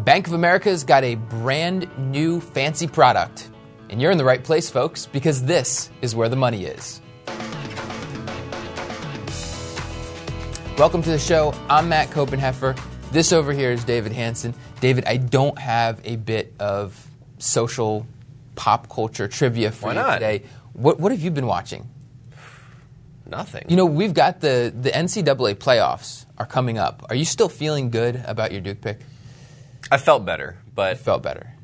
Bank of America's got a brand new fancy product. And you're in the right place, folks, because this is where the money is. Welcome to the show. I'm Matt Koppenheffer. This over here is David Hanson. David, I don't have a bit of social pop culture trivia for Why you not? today. What, what have you been watching? Nothing. You know, we've got the, the NCAA playoffs are coming up. Are you still feeling good about your Duke pick? I felt better, but Felt better.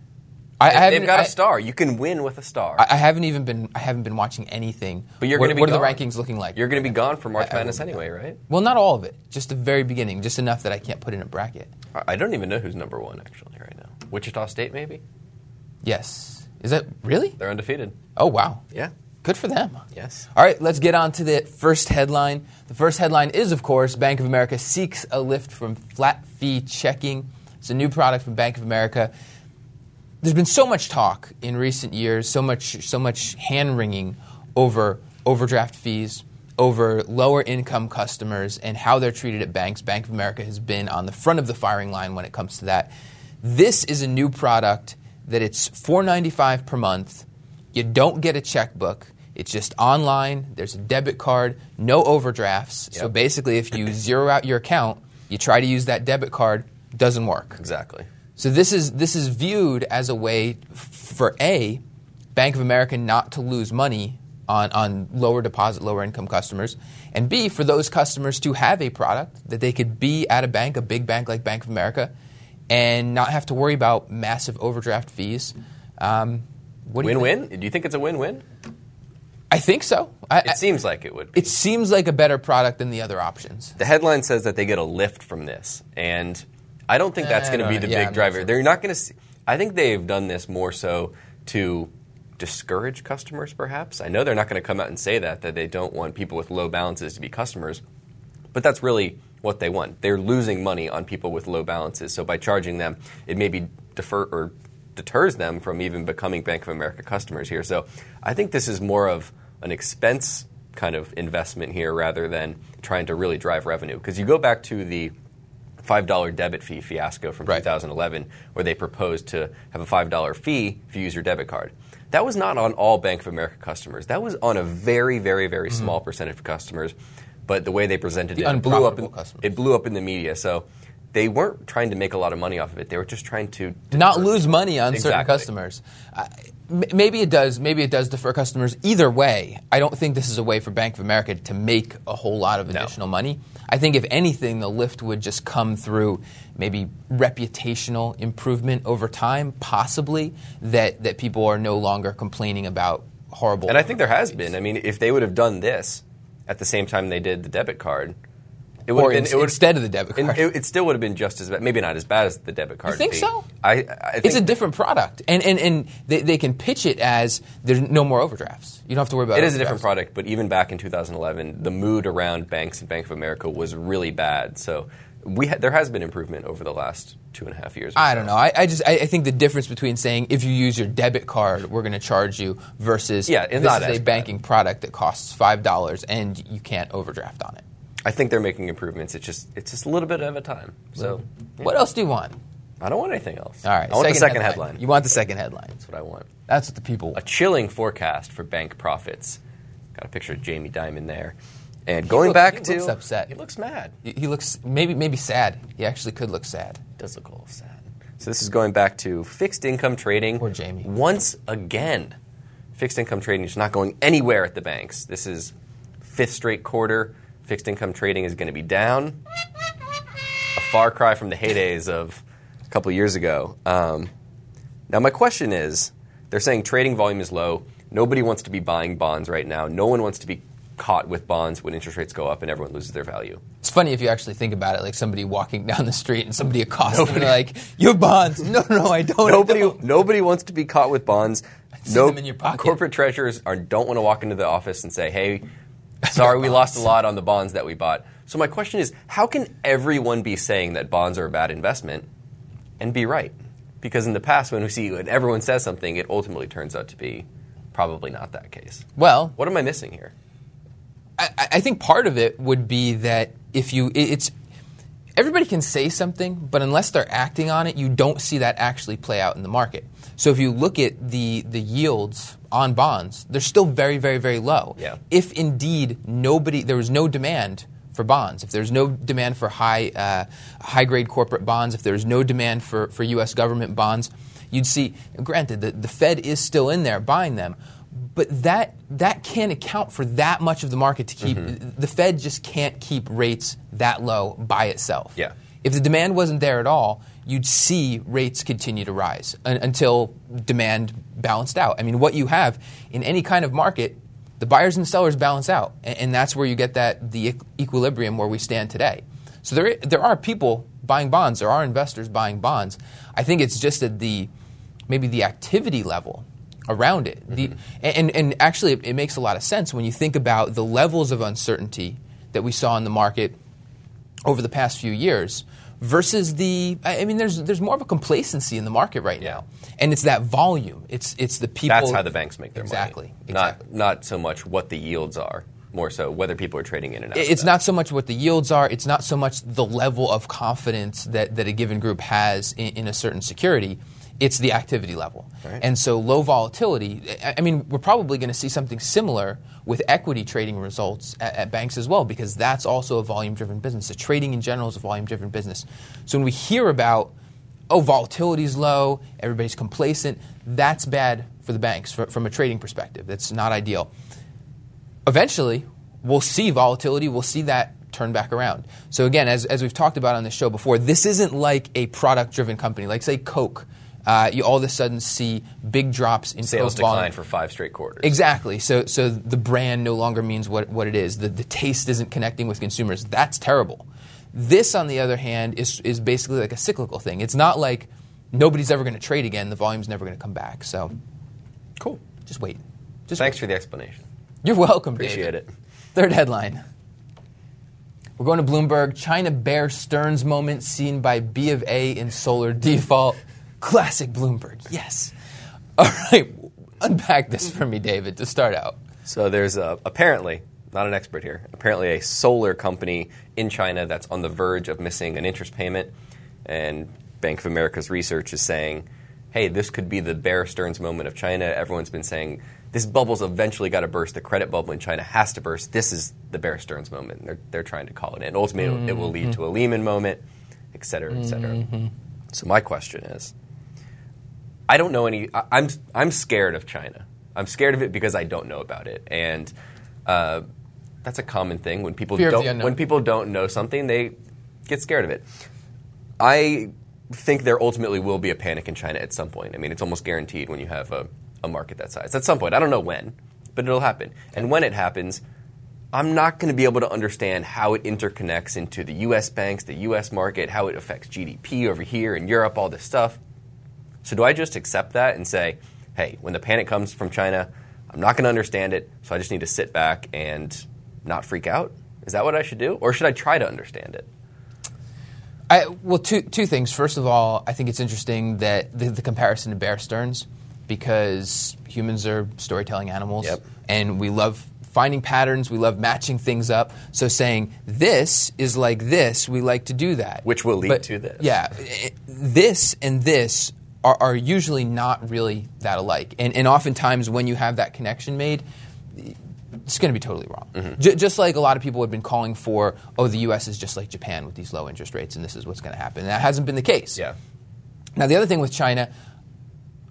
I, I they've got a I- star. You can win with a star. I, I haven't even been. I haven't been watching anything. but you're what, going to be What gone. are the rankings looking like? You're going to be gone for March Madness anyway, right? well, not all of it. Just the very beginning. Just enough that I can't put in a bracket. I- I don't even know who's number one actually right now. Wichita State, maybe. Yes. Is that really? They're undefeated. Oh wow. Yeah. Good for them. Yes. All right, let's get on to the first headline. The first headline is, of course, Bank of America seeks a lift from flat fee checking. It's a new product from Bank of America. There's been so much talk in recent years, so much, so much hand wringing over overdraft fees, over lower income customers, and how they're treated at banks. Bank of America has been on the front of the firing line when it comes to that. This is a new product that it's $4.95 per month. You don't get a checkbook. It's just online. There's a debit card, no overdrafts. So basically, if you zero out your account, you try to use that debit card, doesn't work. Exactly. So this is this is viewed as a way for a Bank of America not to lose money on, on lower deposit, lower income customers, and b for those customers to have a product that they could be at a bank, a big bank like Bank of America, and not have to worry about massive overdraft fees. Um, what do you think? Win-win. Do you think it's a win-win? I think so. I, It seems like it would. Be. it seems like a better product than the other options. The headline says that they get a lift from this, and I don't think that's going to be uh, the Yeah, I'm big not driver. sure. They're not going to. I think they've done this more so to discourage customers, perhaps. I know they're not going to come out and say that that they don't want people with low balances to be customers, but that's really what they want. They're losing money on people with low balances, so by charging them, it maybe defer or deters them from even becoming Bank of America customers here. So I think this is more of an expense kind of investment here rather than trying to really drive revenue. Because you go back to the $5 debit fee fiasco from Right. 2011, where they proposed to have a $5 fee if you use your debit card. That was not on all Bank of America customers. That was on a very, very, very small percentage of customers. But the way they presented Mm-hmm. The it, it blew up. In, customers. it blew up in the media. So they weren't trying to make a lot of money off of it. They were just trying to not lose money on certain customers. M- maybe it does. Maybe it does defer customers. Either way, I don't think this is a way for Bank of America to make a whole lot of No. additional money. I think if anything, the lift would just come through maybe reputational improvement over time, possibly that that people are no longer complaining about horrible. And I think there has been. I mean, if they would have done this at the same time they did the debit card, it would Or have been it would, instead of the debit card. It, it still would have been just as bad. Maybe not as bad as the debit card. You think fee. so? I, I think It's a different product, and and, and they, they can pitch it as there's no more overdrafts. You don't have to worry about. it. It is a different product, but even back in 2011, the mood around banks and Bank of America was really bad. So we ha- there has been improvement over the last two and a half years. or I so. don't know. I, I just I, I think the difference between saying if you use your debit card, we're going to charge you versus Yeah, this is a bad. banking product that costs five dollars and you can't overdraft on it. I think they're making improvements. It's just it's just a little bit of a time. So yeah. What else do you want? I don't want anything else. All right, I want the second headline. You want the second headline? That's what I want. That's what the people. A chilling forecast for bank profits. Got a picture of Jamie Dimon there. And going look- back he to looks upset. He looks mad. He he looks maybe maybe sad. He actually could look sad. does look a little sad. So this is going back to fixed income trading. Poor Jamie. Once again, fixed income trading is not going anywhere at the banks. This is fifth straight quarter. Fixed income trading is going to be down. A far cry from the heydays of a couple years ago. Um, now my question is, they're saying trading volume is low. Nobody wants to be buying bonds right now. No one wants to be caught with bonds when interest rates go up and everyone loses their value. It's funny if you actually think about it, like somebody walking down the street and somebody accosts them and they're like, "You have bonds?" No, no, I don't. I nobody don't." nobody wants to be caught with bonds. No them in your pocket. corporate treasurers are, don't want to walk into the office and say, "Hey, sorry, we lost a lot on the bonds that we bought." So my question is, how can everyone be saying that bonds are a bad investment and be right? Because in the past, when we see when everyone says something, it ultimately turns out to be probably not that case. Well, What am I missing here? I, I think part of it would be that if you, it's everybody can say something, but unless they're acting on it, you don't see that actually play out in the market. So if you look at the the yields on bonds, they're still very, very, very low. Yeah. If indeed nobody, there was no demand for bonds, if there's no demand for high uh, high grade corporate bonds, if there's no demand for, for U.S. government bonds, you'd see. Granted, the, the Fed is still in there buying them, but that that can't account for that much of the market to keep. Mm-hmm. The Fed just can't keep rates that low by itself. Yeah. If the demand wasn't there at all, you'd see rates continue to rise un- until demand balanced out. I mean, what you have in any kind of market, the buyers and sellers balance out, and, and that's where you get that the equ- equilibrium where we stand today. So there, there are people buying bonds. There are investors buying bonds. I think it's just that the maybe the activity level around it. The, mm-hmm. and, and actually, it, makes a lot of sense when you think about the levels of uncertainty that we saw in the market over the past few years versus the I mean there's there's more of a complacency in the market right Yeah. now. And it's that volume. It's it's the people That's how the banks make their exactly, money. Exactly. Not not so much what the yields are, more so whether people are trading in and out. It's not so much what the yields are. It's not so much the level of confidence that, that a given group has in, in a certain security. It's the activity level. Right. And so low volatility, I, mean, we're probably going to see something similar with equity trading results at, at banks as well, because that's also a volume driven business. The trading in general is a volume driven business. So when we hear about, oh, volatility is low, everybody's complacent, that's bad for the banks fr- from a trading perspective. That's not ideal eventually we'll see volatility, we'll see that turn back around. So again, as, as we've talked about on this show before, this isn't like a product-driven company, like say Coke. Uh, you all of a sudden see big drops in sales decline for five straight quarters. Exactly. So, so the brand no longer means what, what it is. The, the taste isn't connecting with consumers. That's terrible. This, on the other hand, is, is basically like a cyclical thing. It's not like nobody's ever going to trade again. The volume's never going to come back. So, Cool. just wait. Just Thanks wait. for the explanation. You're welcome, Appreciate David. it. Third headline. We're going to Bloomberg. China Bear Stearns moment seen by B of A in solar default. Classic Bloomberg. Yes. All right. Unpack this for me, David, to start out. So there's a, apparently, not an expert here, apparently a solar company in China that's on the verge of missing an interest payment. And Bank of America's research is saying, hey, this could be the Bear Stearns moment of China. Everyone's been saying this bubble's eventually got to burst. The credit bubble in China has to burst. This is the Bear Stearns moment. They're, they're trying to call it in. Ultimately, it will lead to a mm-hmm. Lehman moment, et cetera, et cetera. Mm-hmm. So my question is, I don't know any. I, I'm I'm scared of China. I'm scared of it because I don't know about it, and uh, that's a common thing when people Fear don't when people don't know something, they get scared of it. I think there ultimately will be a panic in China at some point. I mean, it's almost guaranteed when you have a, a market that size. At some point, I don't know when, but it'll happen. And when it happens, I'm not going to be able to understand how it interconnects into the U.S. banks, the U.S. market, how it affects GDP over here in Europe, all this stuff. So do I just accept that and say, hey, when the panic comes from China, I'm not going to understand it, so I just need to sit back and not freak out? Is that what I should do? Or should I try to understand it? I, well, two, two things. First of all, I think it's interesting that the, the comparison to Bear Stearns, because humans are storytelling animals, Yep. and we love finding patterns. We love matching things up. So saying this is like this, we like to do that, Which will lead But- to this. Yeah, i- this and this are, are usually not really that alike, and, and oftentimes when you have that connection made, it's going to be totally wrong. Mm-hmm. J- just like a lot of people have been calling for, oh, the U.S. is just like Japan with these low interest rates, and this is what's going to happen. And that hasn't been the case. Yeah. Now, the other thing with China,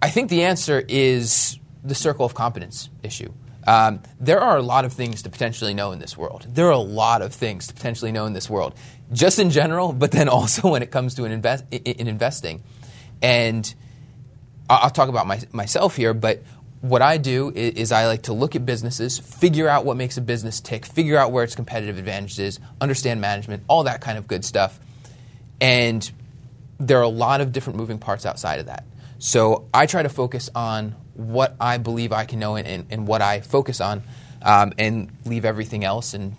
I think the answer is the circle of competence issue. Um, there are a lot of things to potentially know in this world. There are a lot of things to potentially know in this world, just in general, but then also when it comes to an invest, in in investing. And I'll talk about my, myself here, but what I do is, is I like to look at businesses, figure out what makes a business tick, figure out where its competitive advantage is, understand management, all that kind of good stuff. And there are a lot of different moving parts outside of that. So I try to focus on what I believe I can know and, and, and what I focus on, um, and leave everything else, and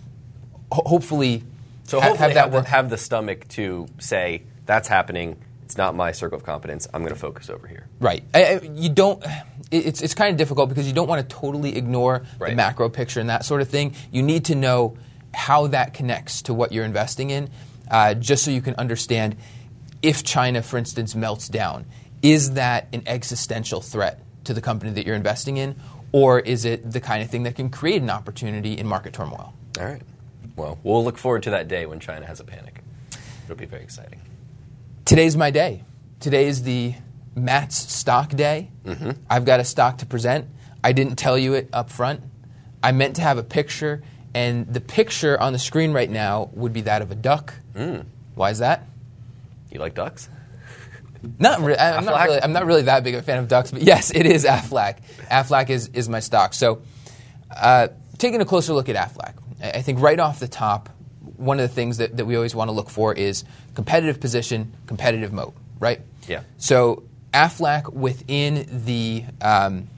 ho- hopefully, So ha- hopefully have that have, the, work. have the stomach to say, that's happening. It's not my circle of competence. I'm going to focus over here. Right. I, I, you don't. It's it's kind of difficult because you don't want to totally ignore the macro picture and that sort of thing. You need to know how that connects to what you're investing in. uh, just so you can understand if China, for instance, melts down, is that an existential threat to the company that you're investing in, or is it the kind of thing that can create an opportunity in market turmoil? All right. Well, we'll look forward to that day when China has a panic. It'll be very exciting. Today's my day. Today is the Matt's stock day. Mm-hmm. I've got a stock to present. I didn't tell you it up front. I meant to have a picture, and the picture on the screen right now would be that of a duck. Mm. Why is that? You like ducks? Not re- I'm, not really, I'm not really that big of a fan of ducks, but yes, it is Aflac. Aflac is, is my stock. So, uh, taking a closer look at Aflac, I think right off the top, one of the things that, that we always want to look for is competitive position, competitive moat, right? Yeah. So, Aflac within the, um,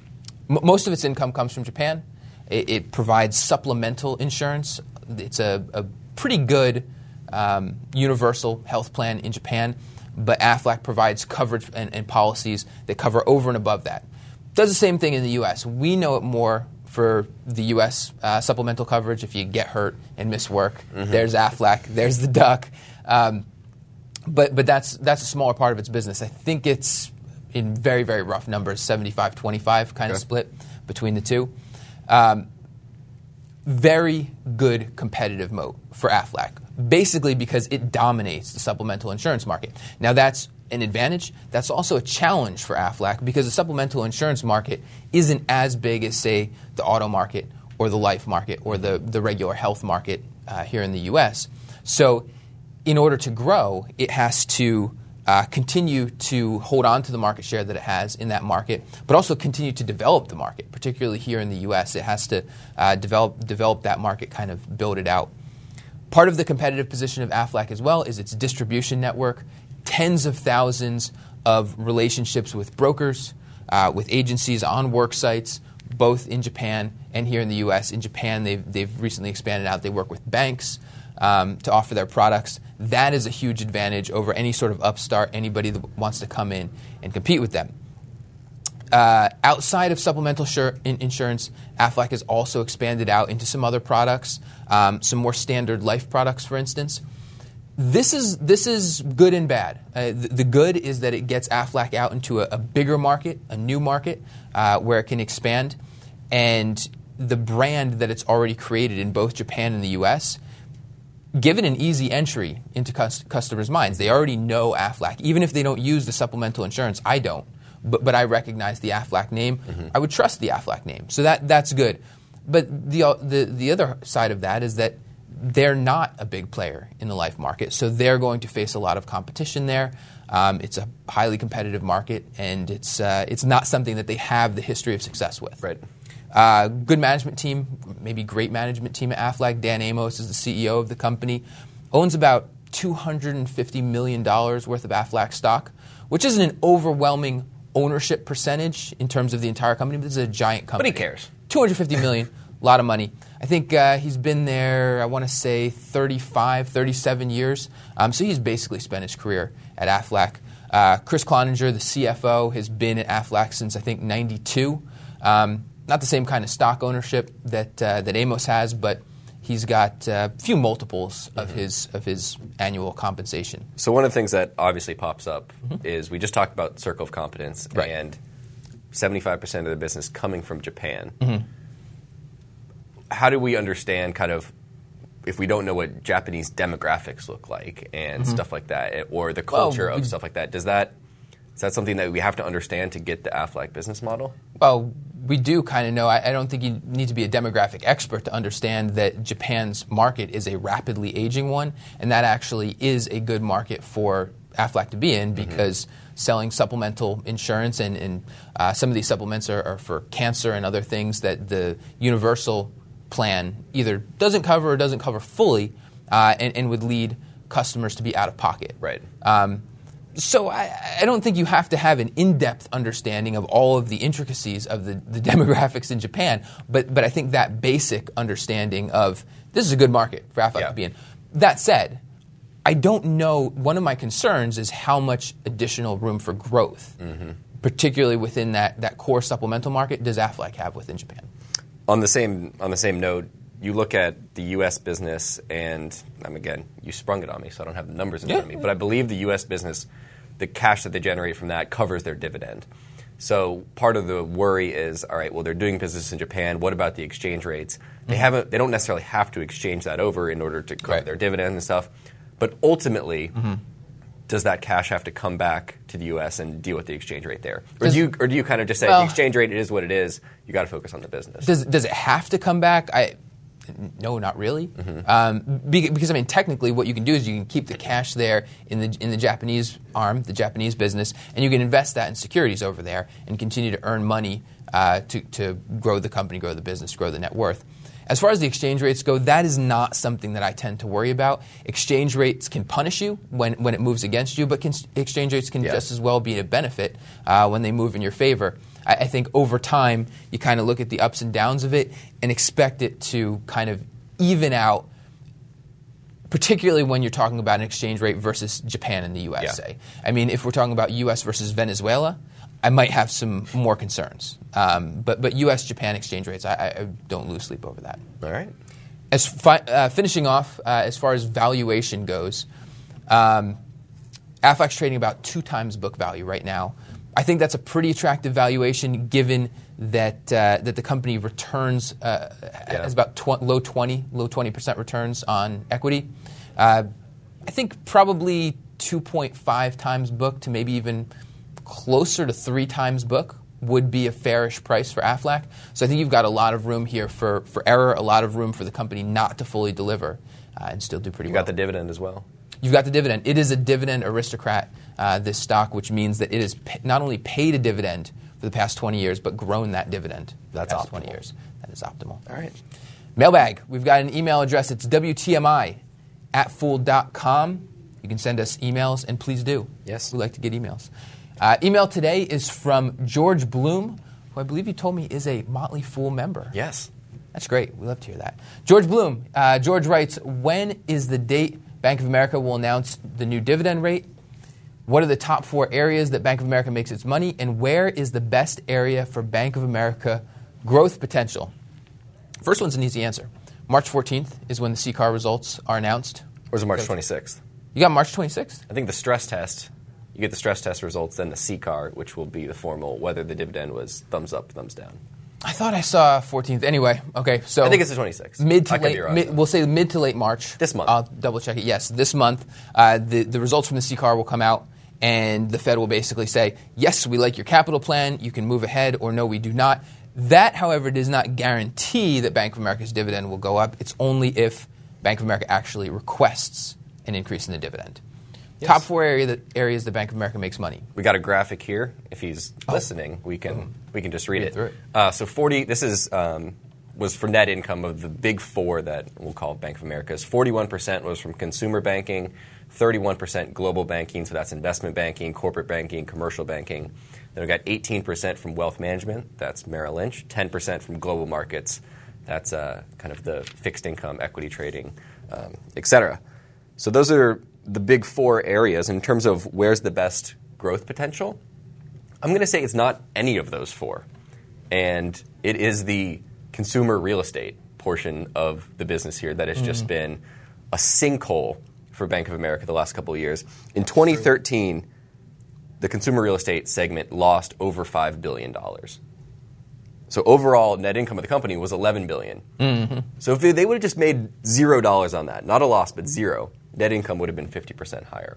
m- most of its income comes from Japan. It, it provides supplemental insurance. It's a, a pretty good um, universal health plan in Japan but AFLAC provides coverage and, and, policies that cover over and above that. Does the same thing in the U.S. We know it more for the U.S. Uh, supplemental coverage. If you get hurt and miss work, mm-hmm. there's AFLAC, there's the duck. Um, but but that's that's a smaller part of its business. I think it's in very very rough numbers, 75 25 kind okay. of split between the two. Um, very good competitive moat for AFLAC basically because it dominates the supplemental insurance market. Now, that's an advantage. That's also a challenge for AFLAC because the supplemental insurance market isn't as big as, say, the auto market or the life market or the, the regular health market uh, here in the US. So, in order to grow, it has to uh, continue to hold on to the market share that it has in that market, but also continue to develop the market, particularly here in the US. It has to uh, develop, develop that market, kind of build it out. Part of the competitive position of AFLAC as well is its distribution network, tens of thousands of relationships with brokers, uh, with agencies on work sites, both in Japan and here in the US. In Japan, they've, they've recently expanded out. They work with banks um, to offer their products. That is a huge advantage over any sort of upstart, anybody that wants to come in and compete with them. Uh, outside of supplemental in insurance, Aflac has also expanded out into some other products, um, some more standard life products, for instance. This is this is good and bad. Uh, the, the, good is that it gets Aflac out into a, a bigger market, a new market uh, where it can expand, and the brand that it's already created in both Japan and the U.S. Given an easy entry into customers' minds. They already know Aflac, even if they don't use the supplemental insurance. I don't but, but I recognize the AFLAC name. Mm-hmm. I would trust the AFLAC name. So that, that's good. But the, the, the other side of that is that they're not a big player in the life market, so they're going to face a lot of competition there. Um, it's a highly competitive market, and it's, uh, it's not something that they have the history of success with. Right. Uh, good management team, maybe great management team at Aflac. Dan Amos is the CEO of the company. Owns about $250 million worth of Aflac stock, which isn't an overwhelming ownership percentage in terms of the entire company, but this is a giant company. But he cares. 250 million, a lot of money. I think uh, he's been there, I want to say 35, 37 years. Um, so he's basically spent his career at AFLAC. Uh, Kriss Cloninger, the CFO, has been at AFLAC since I think 92. Um, not the same kind of stock ownership that, uh, that Amos has, but he's got a uh, few multiples of mm-hmm. his of his annual compensation. So one of the things that obviously pops up mm-hmm. is we just talked about circle of competence right. and 75% of the business coming from Japan. Mm-hmm. How do we understand kind of if we don't know what Japanese demographics look like and mm-hmm. stuff like that or the culture well, of stuff like that does that is that something that we have to understand to get the Aflac business model? Well, we do kind of know. I, I, don't think you need to be a demographic expert to understand that Japan's market is a rapidly aging one, and that actually is a good market for Aflac to be in mm-hmm. because mm-hmm. selling supplemental insurance and, and uh, some of these supplements are, are, for cancer and other things that the universal plan either doesn't cover or doesn't cover fully, uh, and, and, would lead customers to be out of pocket. Right. Um, so I, I, don't think you have to have an in-depth understanding of all of the intricacies of the, the demographics in Japan, but but I think that basic understanding of this is a good market for Aflac yeah. to be in. That said, I don't know. One of my concerns is how much additional room for growth, mm-hmm. particularly within that, that core supplemental market, does Aflac have within Japan? On the same on the same note, you look at the U.S. business, and um, again, you sprung it on me, so I don't have the numbers in front of me. But I believe the U.S. business, the cash that they generate from that covers their dividend. So part of the worry is, all right, well, they're doing business in Japan. What about the exchange rates? They haven't. They don't necessarily have to exchange that over in order to cover Right. their dividend and stuff. But ultimately, does that cash have to come back to the U.S. and deal with the exchange rate there, or Does- do you, or do you kind of just say Well- the exchange rate it is what it is? You got to focus on the business. Does does it have to come back? I no, not really. Um, because I mean, technically, what you can do is you can keep the cash there in the in the Japanese arm, the Japanese business, and you can invest that in securities over there and continue to earn money uh, to to grow the company, grow the business, grow the net worth. As far as the exchange rates go, that is not something that I tend to worry about. Exchange rates can punish you when, when it moves against you, but can, exchange rates can Yeah. just as well be a benefit uh, when they move in your favor. I, I think over time, you kind of look at the ups and downs of it and expect it to kind of even out, particularly when you're talking about an exchange rate versus Japan and the US, Yeah. I mean, if we're talking about US versus Venezuela, I might have some more concerns. Um, but, but US Japan exchange rates, I, I- don't lose sleep over that. All right. As fi- uh, finishing off, uh, as far as valuation goes, um, Aflac's trading about two times book value right now. I think that's a pretty attractive valuation given that uh, that the company returns uh, Yeah. has about tw- low twenty low twenty percent returns on equity. Uh, I think probably two point five times book to maybe even closer to three times book would be a fairish price for Aflac. So I think you've got a lot of room here for, for error, a lot of room for the company not to fully deliver uh, and still do pretty You well. You've got the dividend as well. You've got the dividend. It is a dividend aristocrat, uh, this stock, which means that it has pa- not only paid a dividend for the past 20 years, but grown that dividend for That's the past 20 years. That is optimal. All right. Mailbag. We've got an email address. It's WTMI at fool.com. You can send us emails, and please do. Yes. We like to get emails. Uh, email today is from George Bloom, who I believe you told me is a Motley Fool member. Yes. That's great. We love to hear that. George Bloom. Uh, George writes When is the date Bank of America will announce the new dividend rate? What are the top four areas that Bank of America makes its money? And where is the best area for Bank of America growth potential? First one's an easy answer. March 14th is when the CCAR results are announced. Or is it March 26th? You got March 26th? I think the stress test, you get the stress test results, then the CCAR, which will be the formal whether the dividend was thumbs up, thumbs down. I thought I saw 14th. Anyway, okay, so I think it's the 26th. mid to late. wrong, Mid, we'll say mid to late March. This month. I'll double check it. Yes, this month. Uh, the the results from the CCAR will come out, and the Fed will basically say, "Yes, we like your capital plan. You can move ahead," or "No, we do not." That, however, does not guarantee that Bank of America's dividend will go up. It's only if Bank of America actually requests an increase in the dividend. Top four area that, areas the Bank of America makes money. We got a graphic here. If he's listening, we can we can just read Read it. through it. Uh, so forty. This is um, was for net income of the big four that we'll call Bank of America's. Forty-one percent was from consumer banking, thirty-one percent global banking. So that's investment banking, corporate banking, commercial banking. Then we got eighteen percent from wealth management. That's Merrill Lynch. Ten percent from global markets. That's uh, kind of the fixed income, equity trading, um, et cetera. So those are the big four areas in terms of where's the best growth potential. I'm going to say it's not any of those four. And it is the consumer real estate portion of the business here that has mm-hmm. just been a sinkhole for Bank of America the last couple of years. In 2013, the consumer real estate segment lost over $5 billion. So overall net income of the company was 11 billion. Mm-hmm. So if they, they would have just made zero dollars on that, not a loss, but zero, net income would have been 50% higher.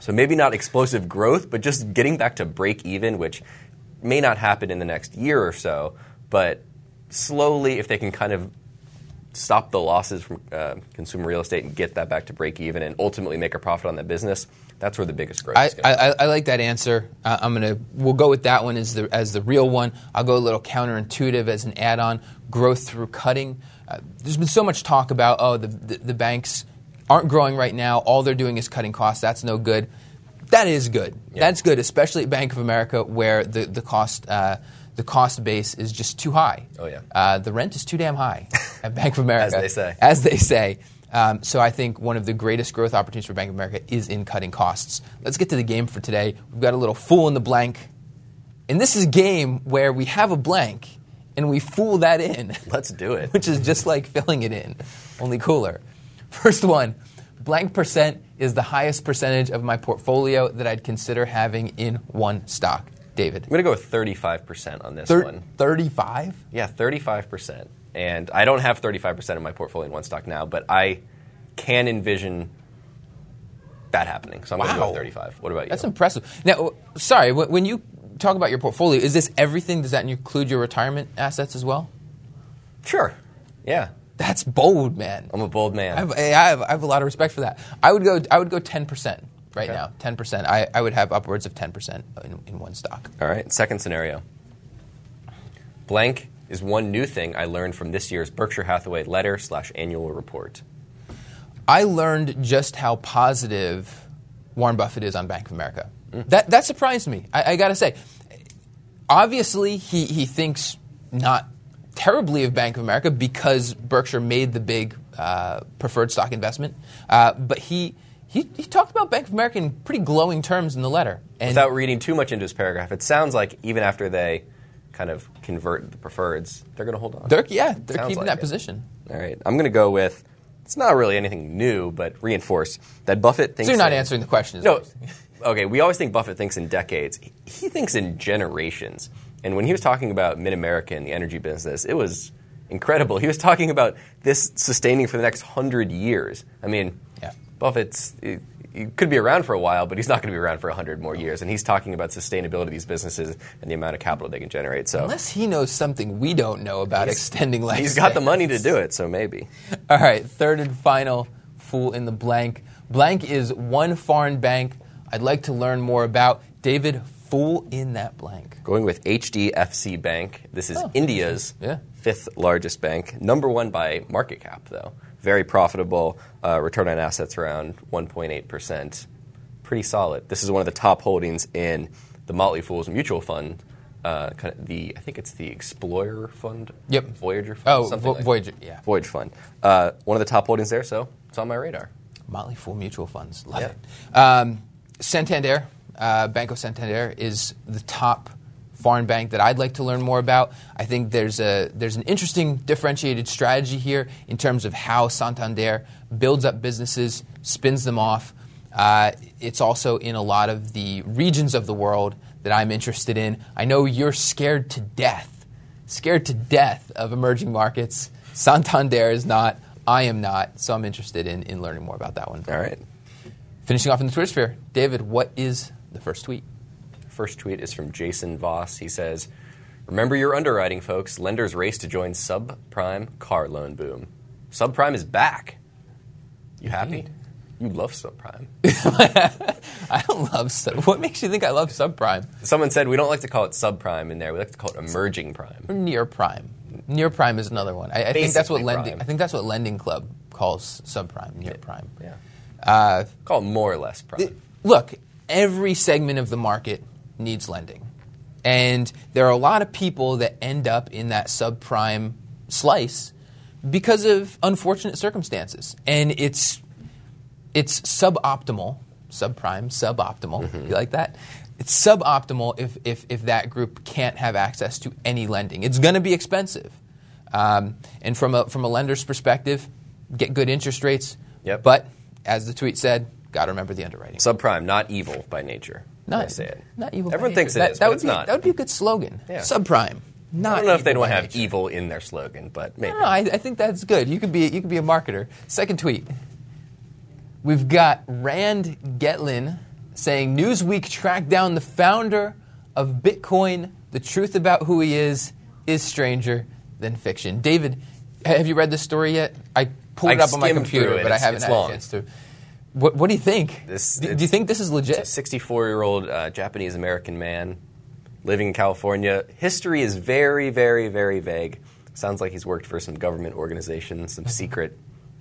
So maybe not explosive growth, but just getting back to break even, which may not happen in the next year or so, but slowly, if they can kind of stop the losses from uh, consumer real estate and get that back to break even and ultimately make a profit on that business, that's where the biggest growth I, is I, I like that answer. Uh, I'm gonna we'll go with that one as the as the real one. I'll go a little counterintuitive as an add-on. Growth through cutting. Uh, there's been so much talk about oh the, the the banks aren't growing right now. All they're doing is cutting costs. That's no good. That is good. That's good, especially at Bank of America where the the cost. Uh, the cost base is just too high. Oh, yeah. Uh, the rent is too damn high at Bank of America. As they say. As they say. Um, so I think one of the greatest growth opportunities for Bank of America is in cutting costs. Let's get to the game for today. We've got a little fool in the blank. And this is a game where we have a blank, and we fool that in, Let's do it. which is just like filling it in, only cooler. First one blank percent is the highest percentage of my portfolio that I'd consider having in one stock. David. I'm going to go with 35% on this Thir- one. 35? Yeah, 35%. And I don't have 35% of my portfolio in one stock now, but I can envision that happening. So I'm going to go with 35. What about you? That's impressive. Now, sorry, when you talk about your portfolio, is this everything? Does that include your retirement assets as well? sure. Yeah. That's bold, man. I'm a bold man. I have, I have, I have a lot of respect for that. I would go. I would go ten percent right Okay. now. Ten percent. I, I would have upwards of ten percent in, in one stock. All right, second scenario. Blank is one new thing I learned from this year's Berkshire Hathaway letter slash annual report. I learned just how positive Warren Buffett is on Bank of America. Mm. That that surprised me. I, I got to say, obviously he he thinks not terribly of Bank of America because Berkshire made the big uh, preferred stock investment, uh, but he. He, he talked about Bank of America in pretty glowing terms in the letter. And Without reading too much into his paragraph, it sounds like even after they kind of convert the preferreds, they're going to hold on. they're, yeah, they're Sounds keeping like that it. position. All right, I'm going to go with. It's not really anything new, but reinforce that Buffett thinks. So you're not in- answering the question. No. Okay, we always think Buffett thinks in decades. He thinks in generations. And when he was talking about Mid America and the energy business, it was incredible. He was talking about this sustaining for the next hundred years. I mean, Yeah. Buffett's. He, he could be around for a while, but he's not going to be around for hundred more years. And he's talking about sustainability of these businesses and the amount of capital they can generate. So Unless he knows something we don't know about extending life. he's got the money to do it. So maybe. All right, third and final fool in the blank. Blank is one foreign bank I'd like to learn more about. David, fool in that blank. Going with HDFC Bank. This is Oh, India's Yeah. fifth largest bank, number one by market cap, though. Very profitable, uh, return on assets around 1.8%. Pretty solid. This is one of the top holdings in the Motley Fool's mutual fund. Uh, kind of the I think it's the Explorer Fund. Yep. Voyager Fund. Oh, something Vo- like- Voyager, yeah. Voyage Fund. Uh, one of the top holdings there, so it's on my radar. Motley Fool Mutual Funds. Love Yeah. it. Um, Santander, uh, Banco Santander, is the top foreign bank that I'd like to learn more about. I think there's, a, there's an interesting differentiated strategy here in terms of how Santander builds up businesses, spins them off. Uh, it's also in a lot of the regions of the world that I'm interested in. I know you're scared to death, scared to death of emerging markets. Santander is not. I am not. So I'm interested in, in learning more about that one. All right. Finishing off in the Twitter sphere, David, what is the first tweet? First tweet is from Jason Voss. He says, Remember your underwriting, folks. Lenders race to join subprime car loan boom. Subprime is back. You happy? Indeed. You love subprime. I don't love sub. What makes you think I love subprime Someone said we don't like to call it subprime in there. We like to call it emerging prime. or near prime? Near prime is another one. I, I think that's what lending. I think that's what Lending Club calls subprime, near prime. Yeah. Uh, Call it more or less prime. look, every segment of the market needs lending. And there are a lot of people that end up in that subprime slice because of unfortunate circumstances. And it's it's suboptimal, subprime, suboptimal. You like that? It's suboptimal if, if, if that group can't have access to any lending. It's going to be expensive. Um, and from a, from a lender's perspective, get good interest rates. Yep. But as the tweet said, got to remember the underwriting. subprime, not evil by nature. Not, I say it. not evil. by Everyone thinks it that, is, that would it's be, not. That would be a good slogan. Yeah. Subprime. Not I don't know if they don't have nature. evil in their slogan, but maybe. No, no, I, I think that's good. You could be you could be a marketer. Second tweet. We've got Rand Getlin saying Newsweek tracked down the founder of Bitcoin. The truth about who he is is stranger than fiction. David, have you read this story yet? I pulled it up on my computer, it. but I haven't had long. a chance to. What, what do you think? This- do, do you think this is legit? a 64 year old uh, Japanese American man living in California. History is very, very, very vague. Sounds like he's worked for some government organization, some secret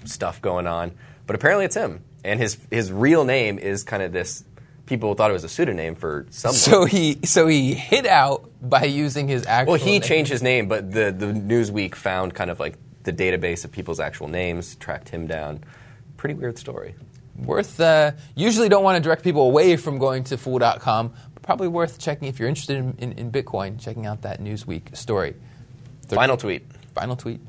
stuff going on. But apparently it's him. And his, his real name is kind of this. People thought it was a pseudonym for someone. So he so he hid out by using his actual. well, he name. changed his name, but the, the Newsweek found kind of like the database of people's actual names, tracked him down. Pretty weird story. Worth. Uh, usually, don't want to direct people away from going to Fool.com, but probably worth checking if you're interested in, in, in Bitcoin. Checking out that Newsweek story. Final tweet. Final tweet.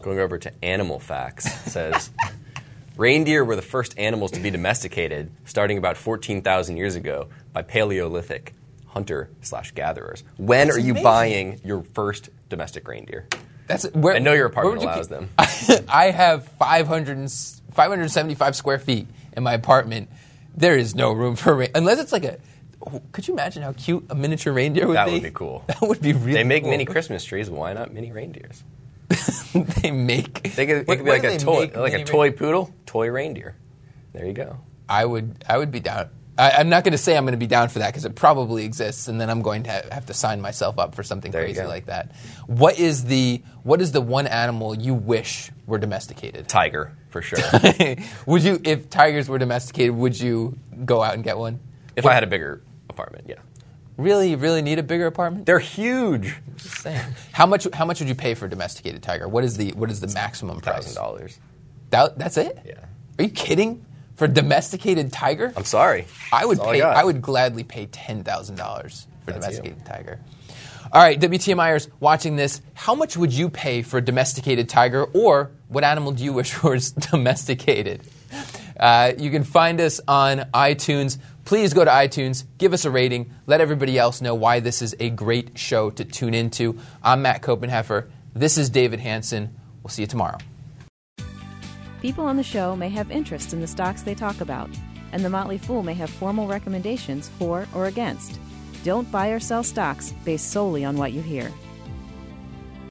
Going over to Animal Facts says reindeer were the first animals to be domesticated starting about 14,000 years ago by Paleolithic hunter slash gatherers. When That's are you amazing. buying your first domestic reindeer? That's where I know your apartment you allows keep- them. I have 500 and 575 square feet in my apartment. There is no room for re- unless it's like a. Could you imagine how cute a miniature reindeer would That be? That would be cool. That would be really. They make cool. mini Christmas trees. Why not mini reindeers? they make. They could, it What- could be like a toy, like a toy poodle, toy reindeer. There you go. I would I would be down. I, I'm not going to say I'm going to be down for that because it probably exists, and then I'm going to have to sign myself up for something There crazy like that. What is the what is the one animal you wish were domesticated? Tiger for sure. would you, if tigers were domesticated, would you go out and get one? if I had a bigger apartment, yeah. Really, you really need a bigger apartment? They're huge. Just saying. How much? How much would you pay for a domesticated tiger? What is the what is the maximum price? Thousand dollars. That, that's it? Yeah. Are you kidding? For a domesticated tiger? I'm sorry. I would That's all pay. got. I, would gladly pay ten thousand dollars for a That's domesticated tiger. All right, WTMIers watching this, how much would you pay for a domesticated tiger, or what animal do you wish was domesticated? Uh, you can find us on iTunes. Please go to iTunes, give us a rating, let everybody else know why this is a great show to tune into. I'm Matt Koppenheffer. This is David Hanson. We'll see you tomorrow. People on the show may have interests in the stocks they talk about, and the Motley Fool may have formal recommendations for or against. Don't buy or sell stocks based solely on what you hear.